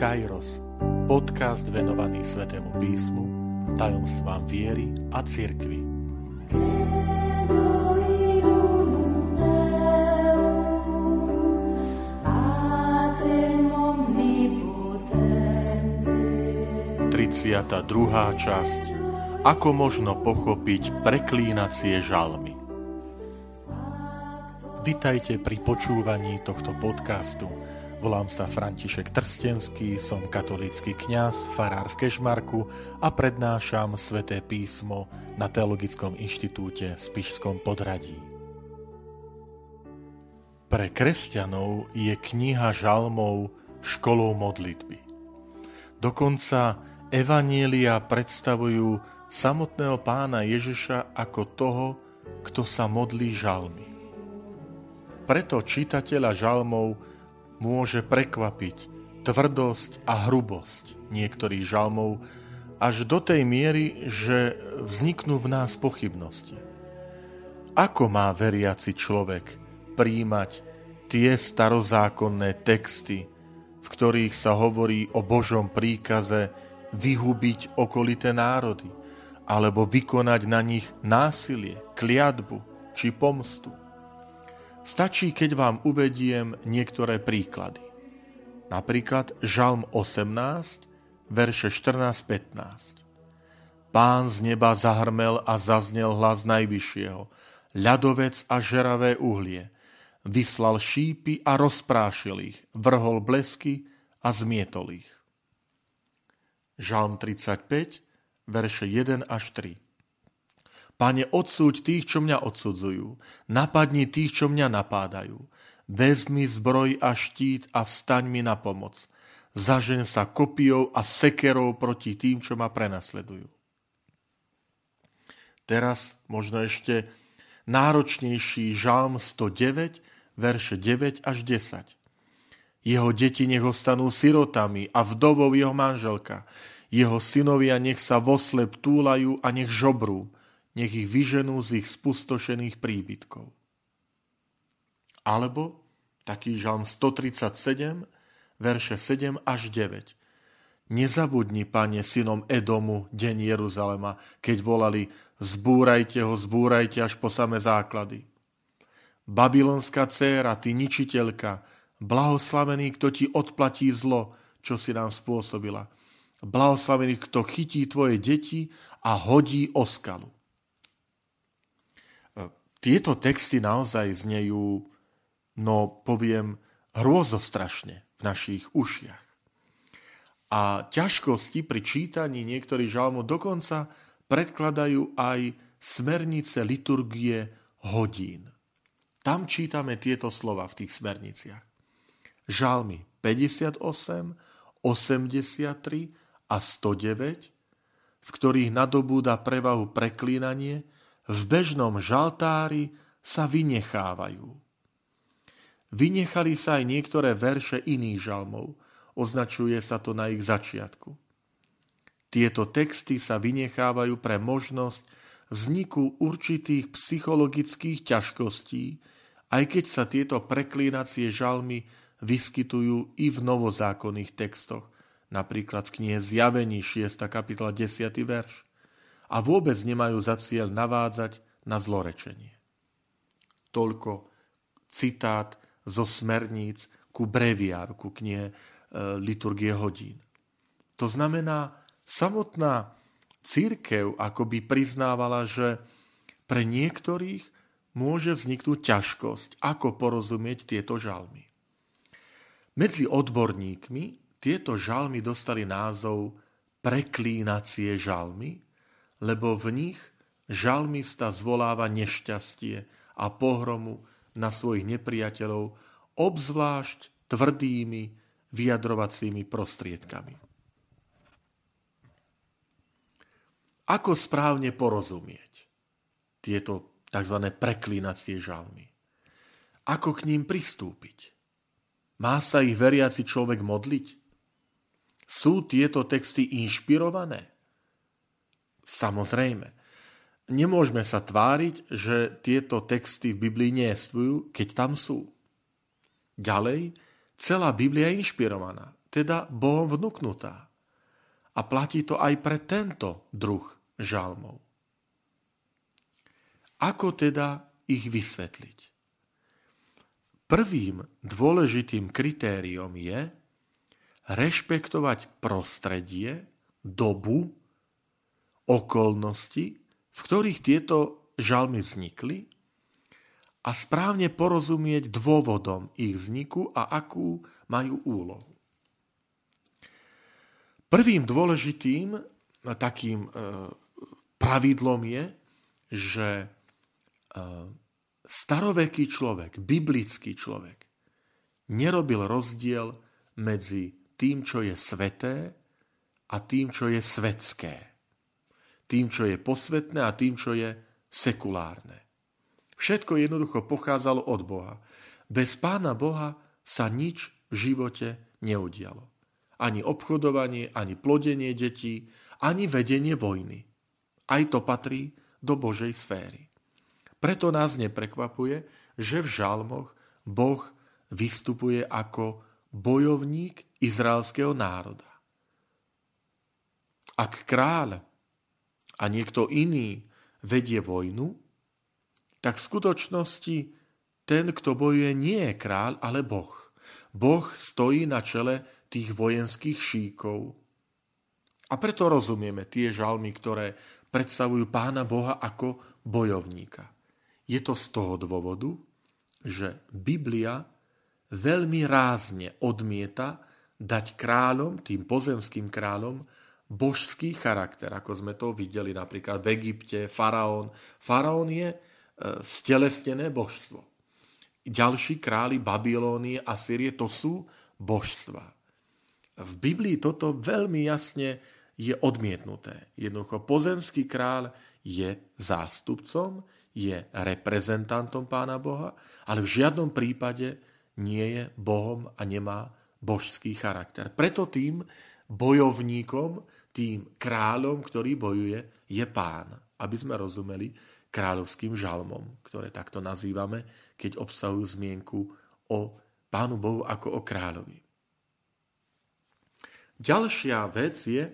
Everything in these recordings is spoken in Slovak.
Kairos, podcast venovaný Svetému písmu, tajomstvám viery a cirkvi. Druhá časť. Ako možno pochopiť preklínacie žalmy? Vitajte pri počúvaní tohto podcastu – Volám sa František Trstenský, som katolícky kňaz, farár v Kešmarku a prednášam sväté písmo na Teologickom inštitúte v Spišskom podradí. Pre kresťanov je kniha žalmov školou modlitby. Dokonca evanielia predstavujú samotného pána Ježiša ako toho, kto sa modlí žalmy. Preto čitateľa žalmov môže prekvapiť tvrdosť a hrubosť niektorých žalmov až do tej miery, že vzniknú v nás pochybnosti. Ako má veriaci človek príjmať tie starozákonné texty, v ktorých sa hovorí o Božom príkaze vyhubiť okolité národy, alebo vykonať na nich násilie, kliatbu či pomstu. Stačí, keď vám uvediem niektoré príklady. Napríklad Žalm 18, verše 14-15. Pán z neba zahrmel a zaznel hlas Najvyššieho, ľadovec a žeravé uhlie, vyslal šípy a rozprášil ich, vrhol blesky a zmietol ich. Žalm 35, verše 1 až 3. Pane, odsúď tých, čo mňa odsudzujú. Napadni tých, čo mňa napádajú. Vezmi zbroj a štít a vstaň mi na pomoc. Zažen sa kopijou a sekerou proti tým, čo ma prenasledujú. Teraz možno ešte náročnejší žalm 109, verše 9 až 10. Jeho deti nech ostanú sirotami a vdovou jeho manželka. Jeho synovia nech sa voslep túlajú a nech žobrú nech ich vyženú z ich spustošených príbytkov. Alebo taký žalm 137, verše 7 až 9. Nezabudni, pane, synom Edomu, deň Jeruzalema, keď volali zbúrajte ho, zbúrajte až po same základy. Babylonská dcéra, ty ničiteľka, blahoslavený, kto ti odplatí zlo, čo si nám spôsobila. Blahoslavený, kto chytí tvoje deti a hodí o skalu. Tieto texty naozaj znejú, no poviem, hrôzostrašne v našich ušiach. A ťažkosti pri čítaní niektorých žalmov dokonca predkladajú aj smernice liturgie hodín. Tam čítame tieto slova v tých smerniciach. Žalmy 58, 83 a 109, v ktorých nadobúda prevahu preklínanie, v bežnom žaltári sa vynechávajú. Vynechali sa aj niektoré verše iných žalmov, označuje sa to na ich začiatku. Tieto texty sa vynechávajú pre možnosť vzniku určitých psychologických ťažkostí, aj keď sa tieto preklínacie žalmy vyskytujú i v novozákonných textoch, napríklad v knihe Zjavení 6. kapitola 10. verš a vôbec nemajú za cieľ navádzať na zlorečenie. Toľko citát zo smerníc ku breviáru, ku knihe e, Liturgie hodín. To znamená, samotná církev akoby priznávala, že pre niektorých môže vzniknúť ťažkosť, ako porozumieť tieto žalmy. Medzi odborníkmi tieto žalmy dostali názov preklínacie žalmy lebo v nich žalmista zvoláva nešťastie a pohromu na svojich nepriateľov, obzvlášť tvrdými vyjadrovacími prostriedkami. Ako správne porozumieť tieto tzv. preklínacie žalmy? Ako k ním pristúpiť? Má sa ich veriaci človek modliť? Sú tieto texty inšpirované? Samozrejme. Nemôžeme sa tváriť, že tieto texty v Biblii neestvujú, keď tam sú. Ďalej, celá Biblia je inšpirovaná. teda Bohom vnúknutá. A platí to aj pre tento druh žalmov. Ako teda ich vysvetliť? Prvým dôležitým kritériom je rešpektovať prostredie, dobu, okolnosti, v ktorých tieto žalmy vznikli a správne porozumieť dôvodom ich vzniku a akú majú úlohu. Prvým dôležitým takým e, pravidlom je, že e, staroveký človek, biblický človek, nerobil rozdiel medzi tým, čo je sveté a tým, čo je svetské. Tým, čo je posvetné a tým, čo je sekulárne. Všetko jednoducho pochádzalo od Boha. Bez Pána Boha sa nič v živote neudialo. Ani obchodovanie, ani plodenie detí, ani vedenie vojny. Aj to patrí do Božej sféry. Preto nás neprekvapuje, že v žalmoch Boh vystupuje ako bojovník izraelského národa. Ak kráľ a niekto iný vedie vojnu, tak v skutočnosti ten, kto bojuje, nie je kráľ, ale Boh. Boh stojí na čele tých vojenských šíkov. A preto rozumieme tie žalmy, ktoré predstavujú pána Boha ako bojovníka. Je to z toho dôvodu, že Biblia veľmi rázne odmieta dať kráľom, tým pozemským kráľom, božský charakter, ako sme to videli napríklad v Egypte, faraón. Faraón je stelesnené božstvo. Ďalší králi Babilónie a Syrie to sú božstva. V Biblii toto veľmi jasne je odmietnuté. Jednoducho pozemský král je zástupcom, je reprezentantom Pána Boha, ale v žiadnom prípade nie je Bohom a nemá božský charakter. Preto tým bojovníkom, tým kráľom, ktorý bojuje, je pán. Aby sme rozumeli, kráľovským žalmom, ktoré takto nazývame, keď obsahujú zmienku o Pánu Bohu ako o kráľovi. Ďalšia vec je,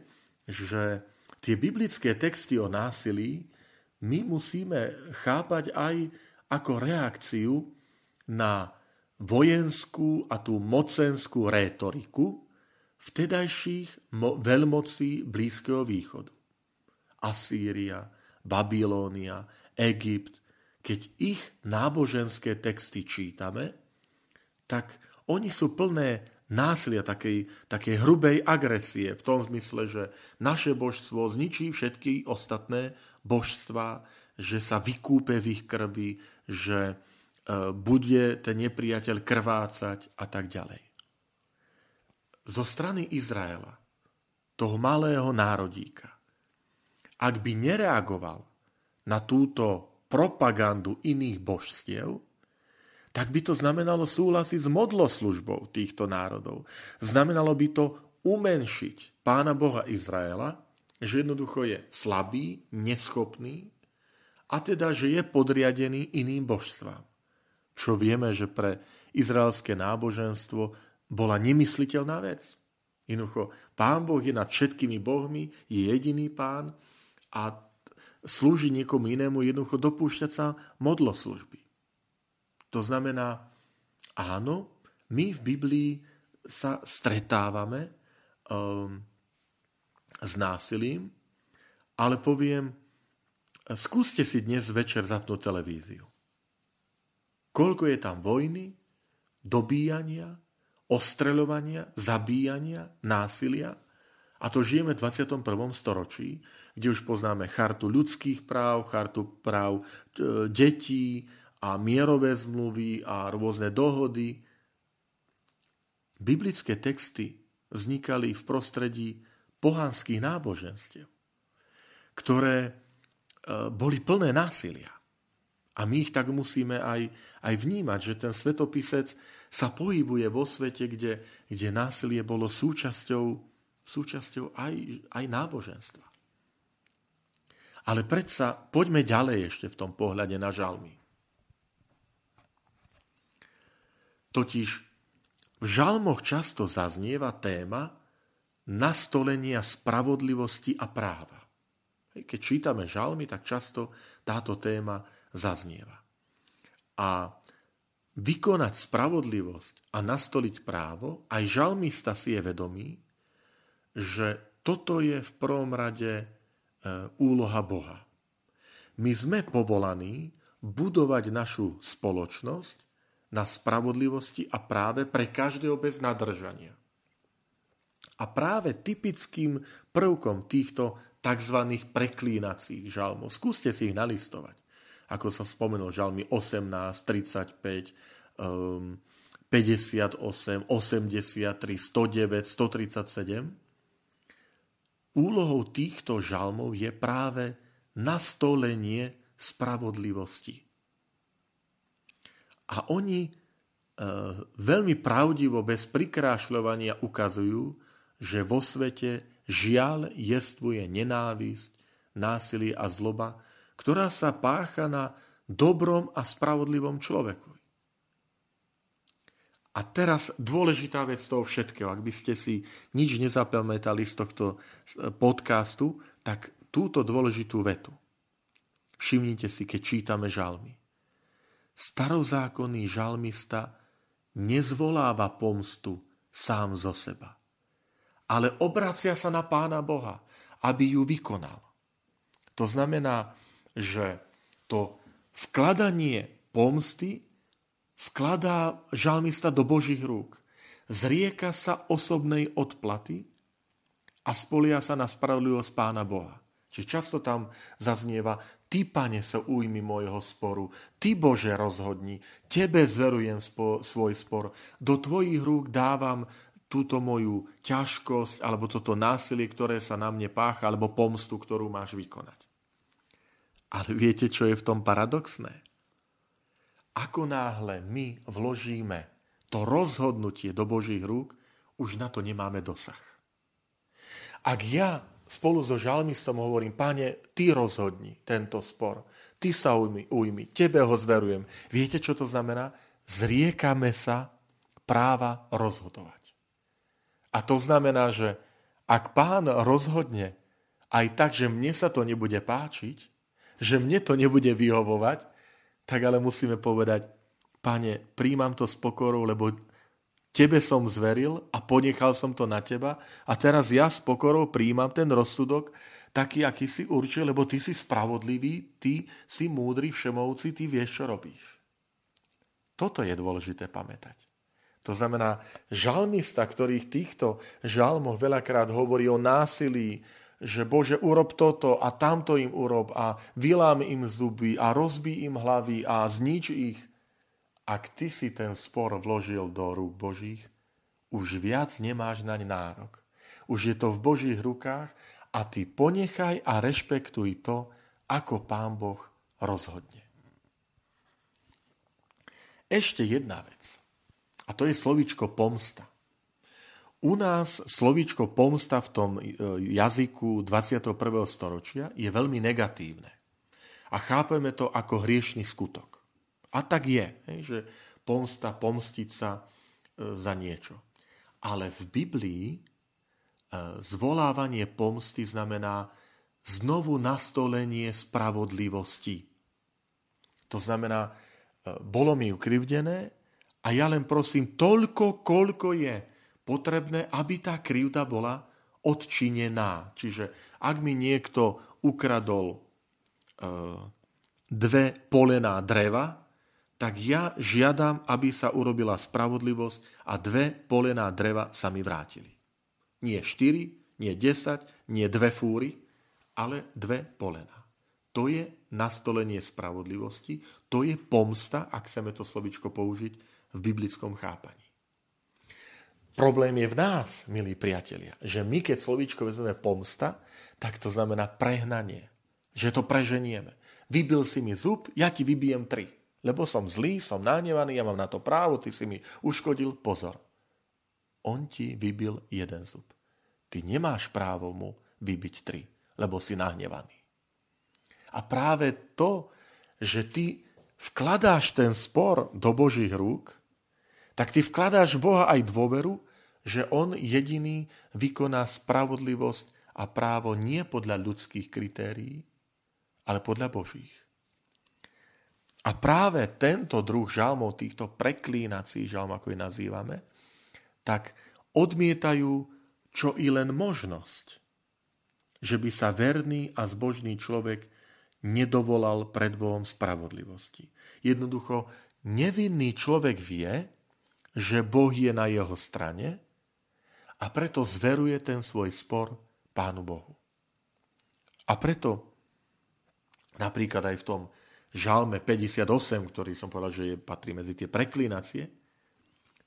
že tie biblické texty o násilí my musíme chápať aj ako reakciu na vojenskú a tú mocenskú rétoriku vtedajších veľmocí Blízkeho východu. Asýria, Babilónia, Egypt, keď ich náboženské texty čítame, tak oni sú plné násilia, takej, takej hrubej agresie v tom zmysle, že naše božstvo zničí všetky ostatné božstva, že sa vykúpe v ich krvi, že e, bude ten nepriateľ krvácať a tak ďalej. Zo strany Izraela, toho malého národíka, ak by nereagoval na túto propagandu iných božstiev, tak by to znamenalo súhlasiť s modloslužbou týchto národov. Znamenalo by to umenšiť pána Boha Izraela, že jednoducho je slabý, neschopný a teda, že je podriadený iným božstvám. Čo vieme, že pre izraelské náboženstvo bola nemysliteľná vec. Jednoducho, pán Boh je nad všetkými bohmi, je jediný pán a slúžiť niekomu inému, jednoducho dopúšťať sa modloslužby. To znamená, áno, my v Biblii sa stretávame um, s násilím, ale poviem, skúste si dnes večer zapnúť televíziu. Koľko je tam vojny, dobíjania, ostreľovania, zabíjania, násilia – a to žijeme v 21. storočí, kde už poznáme chartu ľudských práv, chartu práv e, detí a mierové zmluvy a rôzne dohody. Biblické texty vznikali v prostredí pohanských náboženstiev, ktoré e, boli plné násilia. A my ich tak musíme aj, aj vnímať, že ten svetopisec sa pohybuje vo svete, kde, kde násilie bolo súčasťou súčasťou aj, aj náboženstva. Ale predsa poďme ďalej ešte v tom pohľade na žalmy. Totiž v žalmoch často zaznieva téma nastolenia spravodlivosti a práva. Keď čítame žalmy, tak často táto téma zaznieva. A vykonať spravodlivosť a nastoliť právo, aj žalmista si je vedomý, že toto je v prvom rade e, úloha Boha. My sme povolaní budovať našu spoločnosť na spravodlivosti a práve pre každého bez nadržania. A práve typickým prvkom týchto tzv. preklínacích žalmov, skúste si ich nalistovať, ako som spomenul, žalmy 18, 35, 58, 83, 109, 137. Úlohou týchto žalmov je práve nastolenie spravodlivosti. A oni e, veľmi pravdivo, bez prikrášľovania ukazujú, že vo svete žiaľ jestvuje nenávisť, násilie a zloba, ktorá sa pácha na dobrom a spravodlivom človeku. A teraz dôležitá vec toho všetkého, ak by ste si nič nezapamätali z tohto podcastu, tak túto dôležitú vetu. Všimnite si, keď čítame žalmy. Starozákonný žalmista nezvoláva pomstu sám zo seba, ale obracia sa na Pána Boha, aby ju vykonal. To znamená, že to vkladanie pomsty vkladá žalmista do Božích rúk. Zrieka sa osobnej odplaty a spolia sa na spravodlivosť Pána Boha. Čiže často tam zaznieva, ty, pane, sa ujmi môjho sporu, ty, Bože, rozhodni, tebe zverujem spo, svoj spor, do tvojich rúk dávam túto moju ťažkosť alebo toto násilie, ktoré sa na mne pácha, alebo pomstu, ktorú máš vykonať. Ale viete, čo je v tom paradoxné? Ako náhle my vložíme to rozhodnutie do Božích rúk, už na to nemáme dosah. Ak ja spolu so žalmistom hovorím, pane, ty rozhodni tento spor, ty sa ujmi, ujmi, tebe ho zverujem. Viete, čo to znamená? Zriekame sa práva rozhodovať. A to znamená, že ak pán rozhodne aj tak, že mne sa to nebude páčiť, že mne to nebude vyhovovať, tak ale musíme povedať, pane, príjmam to s pokorou, lebo tebe som zveril a ponechal som to na teba a teraz ja s pokorou príjmam ten rozsudok taký, aký si určil, lebo ty si spravodlivý, ty si múdry, všemovci, ty vieš, čo robíš. Toto je dôležité pamätať. To znamená, žalmista, ktorý v týchto žalmoch veľakrát hovorí o násilí, že Bože, urob toto a tamto im urob a vylám im zuby a rozbí im hlavy a znič ich – ak ty si ten spor vložil do rúk Božích, už viac nemáš naň nárok. Už je to v Božích rukách a ty ponechaj a rešpektuj to, ako Pán Boh rozhodne. Ešte jedna vec. A to je slovíčko pomsta. U nás slovíčko pomsta v tom e, jazyku 21. storočia je veľmi negatívne. A chápeme to ako hriešný skutok. A tak je, že pomsta, pomstiť sa e, za niečo. Ale v Biblii e, zvolávanie pomsty znamená znovu nastolenie spravodlivosti. To znamená, bolo mi ukrivdené a ja len prosím toľko, koľko je potrebné, aby tá krivda bola odčinená. Čiže ak mi niekto ukradol dve polená dreva, tak ja žiadam, aby sa urobila spravodlivosť a dve polená dreva sa mi vrátili. Nie štyri, nie desať, nie dve fúry, ale dve polená. To je nastolenie spravodlivosti, to je pomsta, ak chceme to slovičko použiť v biblickom chápaní. Problém je v nás, milí priatelia, že my, keď slovíčko vezmeme pomsta, tak to znamená prehnanie, že to preženieme. Vybil si mi zub, ja ti vybijem tri lebo som zlý, som nahnevaný, ja mám na to právo, ty si mi uškodil, pozor. On ti vybil jeden zub. Ty nemáš právo mu vybiť tri, lebo si nahnevaný. A práve to, že ty vkladáš ten spor do Božích rúk, tak ty vkladáš v Boha aj dôveru, že On jediný vykoná spravodlivosť a právo nie podľa ľudských kritérií, ale podľa Božích. A práve tento druh žalmov, týchto preklínací žalm, ako ich nazývame, tak odmietajú čo i len možnosť, že by sa verný a zbožný človek nedovolal pred Bohom spravodlivosti. Jednoducho, nevinný človek vie, že Boh je na jeho strane a preto zveruje ten svoj spor Pánu Bohu. A preto napríklad aj v tom žalme 58, ktorý som povedal, že je, patrí medzi tie preklinacie,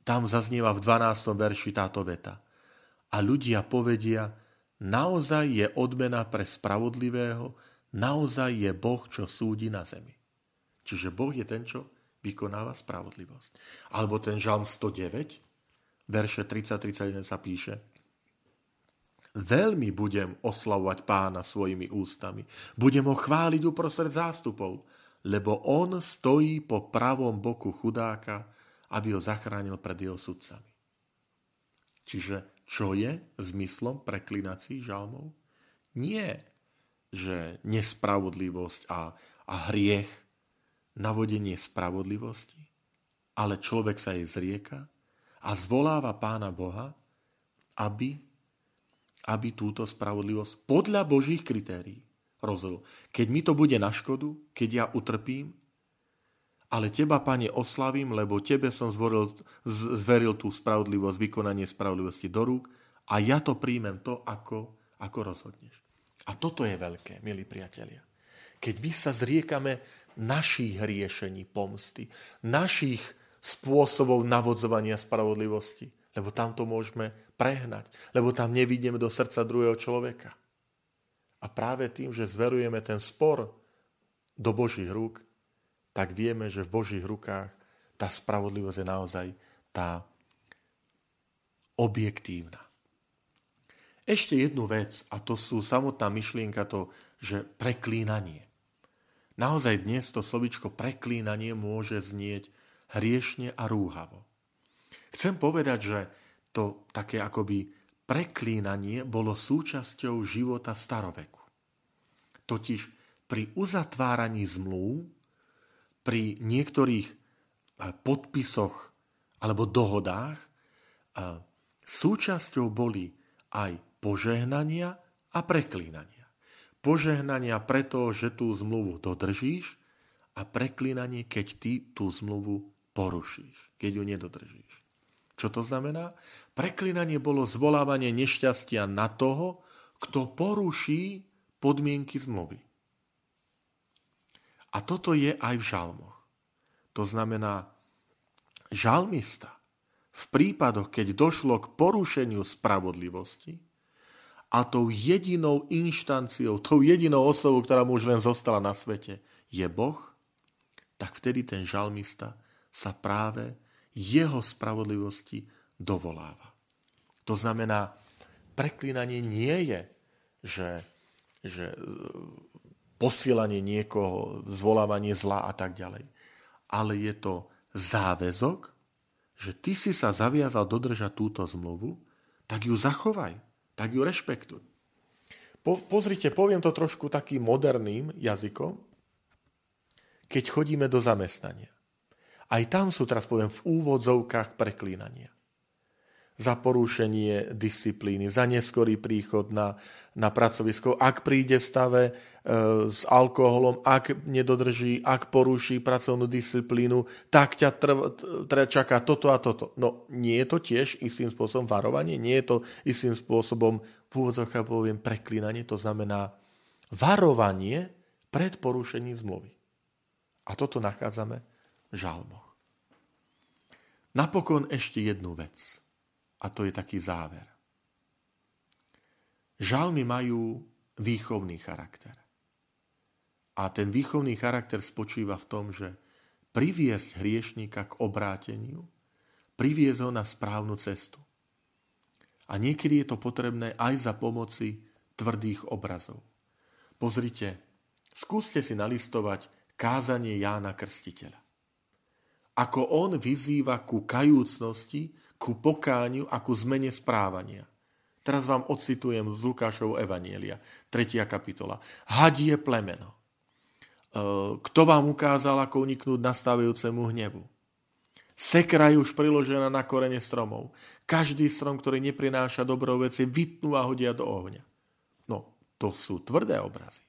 tam zaznieva v 12. verši táto veta. A ľudia povedia, naozaj je odmena pre spravodlivého, naozaj je Boh, čo súdi na zemi. Čiže Boh je ten, čo vykonáva spravodlivosť. Alebo ten žalm 109, verše 30-31 sa píše, Veľmi budem oslavovať pána svojimi ústami. Budem ho chváliť uprostred zástupov lebo on stojí po pravom boku chudáka, aby ho zachránil pred jeho sudcami. Čiže čo je zmyslom preklinací žalmov? Nie, že nespravodlivosť a, a hriech, navodenie spravodlivosti, ale človek sa jej zrieka a zvoláva pána Boha, aby, aby túto spravodlivosť podľa Božích kritérií rozhodol. Keď mi to bude na škodu, keď ja utrpím, ale teba, Pane, oslavím, lebo tebe som zvoril, zveril tú spravodlivosť, vykonanie spravodlivosti do rúk a ja to príjmem to, ako, ako rozhodneš. A toto je veľké, milí priatelia. Keď my sa zriekame našich riešení pomsty, našich spôsobov navodzovania spravodlivosti, lebo tam to môžeme prehnať, lebo tam nevidíme do srdca druhého človeka. A práve tým, že zverujeme ten spor do Božích rúk, tak vieme, že v Božích rukách tá spravodlivosť je naozaj tá objektívna. Ešte jednu vec, a to sú samotná myšlienka to, že preklínanie. Naozaj dnes to slovičko preklínanie môže znieť hriešne a rúhavo. Chcem povedať, že to také akoby preklínanie bolo súčasťou života staroveku. Totiž pri uzatváraní zmluv, pri niektorých e, podpisoch alebo dohodách e, súčasťou boli aj požehnania a preklínania. Požehnania preto, že tú zmluvu dodržíš a preklínanie, keď ty tú zmluvu porušíš, keď ju nedodržíš. Čo to znamená? Preklinanie bolo zvolávanie nešťastia na toho, kto poruší podmienky zmluvy. A toto je aj v žalmoch. To znamená, žalmista v prípadoch, keď došlo k porušeniu spravodlivosti a tou jedinou inštanciou, tou jedinou osobou, ktorá mu už len zostala na svete, je Boh, tak vtedy ten žalmista sa práve jeho spravodlivosti dovoláva. To znamená, preklínanie nie je, že, že e, posielanie niekoho, zvolávanie zla a tak ďalej. Ale je to záväzok, že ty si sa zaviazal dodržať túto zmluvu, tak ju zachovaj, tak ju rešpektuj. Po, pozrite, poviem to trošku takým moderným jazykom, keď chodíme do zamestnania. Aj tam sú, teraz poviem, v úvodzovkách preklínania. Za porušenie disciplíny, za neskorý príchod na, na pracovisko, ak príde v stave e, s alkoholom, ak nedodrží, ak poruší pracovnú disciplínu, tak ťa trv, trv, čaká toto a toto. No nie je to tiež istým spôsobom varovanie, nie je to istým spôsobom v úvodzovkách poviem preklínanie, to znamená varovanie pred porušením zmluvy. A toto nachádzame žalmoch. Napokon ešte jednu vec. A to je taký záver. Žalmy majú výchovný charakter. A ten výchovný charakter spočíva v tom, že priviesť hriešníka k obráteniu, priviesť ho na správnu cestu. A niekedy je to potrebné aj za pomoci tvrdých obrazov. Pozrite, skúste si nalistovať kázanie Jána Krstiteľa. ako on vyzýva ku kajúcnosti, ku pokániu a ku zmene správania. Teraz vám ocitujem z Lukášov Evanielia, 3. kapitola. Hadie plemeno. E, kto vám ukázal, ako uniknúť nastávajúcemu hnevu? Sekra je už priložená na korene stromov. Každý strom, ktorý neprináša dobrou veci, vytnú a hodia do ohňa. No, to sú tvrdé obrazy.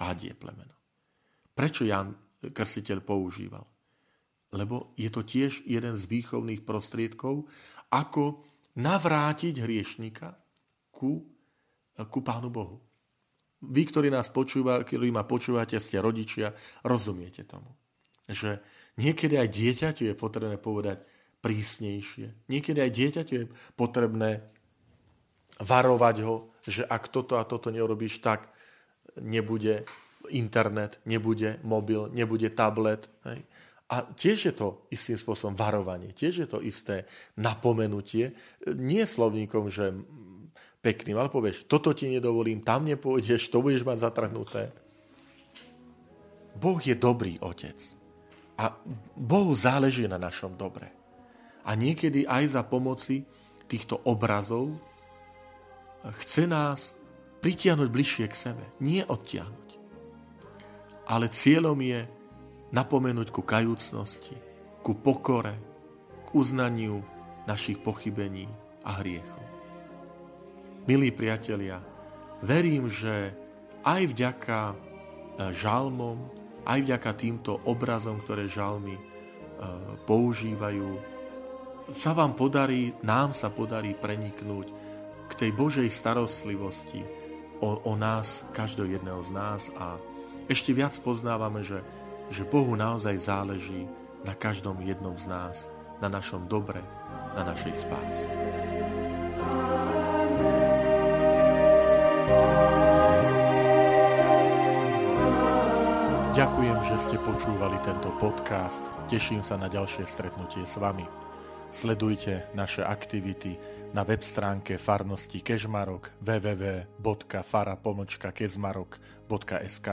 Hadie plemeno. Prečo Jan Krstiteľ používal? Lebo je to tiež jeden z výchovných prostriedkov, ako navrátiť hriešnika ku, ku Pánu Bohu. Vy, ktorí nás počúva, ktorí ma počúvate, ste rodičia, rozumiete tomu. Že niekedy aj dieťaťu je potrebné povedať prísnejšie. Niekedy aj dieťaťu je potrebné varovať ho, že ak toto a toto neurobíš, tak nebude internet, nebude mobil, nebude tablet. Hej. A tiež je to istým spôsobom varovanie, tiež je to isté napomenutie. Nie slovníkom, že pekným, ale povieš, toto ti nedovolím, tam nepôjdeš, to budeš mať zatrhnuté. Boh je dobrý otec. A Bohu záleží na našom dobre. A niekedy aj za pomoci týchto obrazov chce nás pritiahnuť bližšie k sebe, nie odtiahnuť. Ale cieľom je napomenúť ku kajúcnosti, ku pokore, k uznaniu našich pochybení a hriechov. Milí priatelia, verím, že aj vďaka e, žalmom, aj vďaka týmto obrazom, ktoré žalmy e, používajú, sa vám podarí, nám sa podarí preniknúť k tej Božej starostlivosti o, o nás, každého jedného z nás a ešte viac poznávame, že že Bohu naozaj záleží na každom jednom z nás, na našom dobre, na našej spáse. Ďakujem, že ste počúvali tento podcast. Teším sa na ďalšie stretnutie s vami. Sledujte naše aktivity na web stránke farnosti Kežmarok www.fara.kezmarok.sk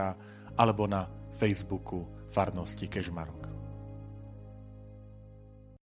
alebo na Facebooku farnosti Kežmarok.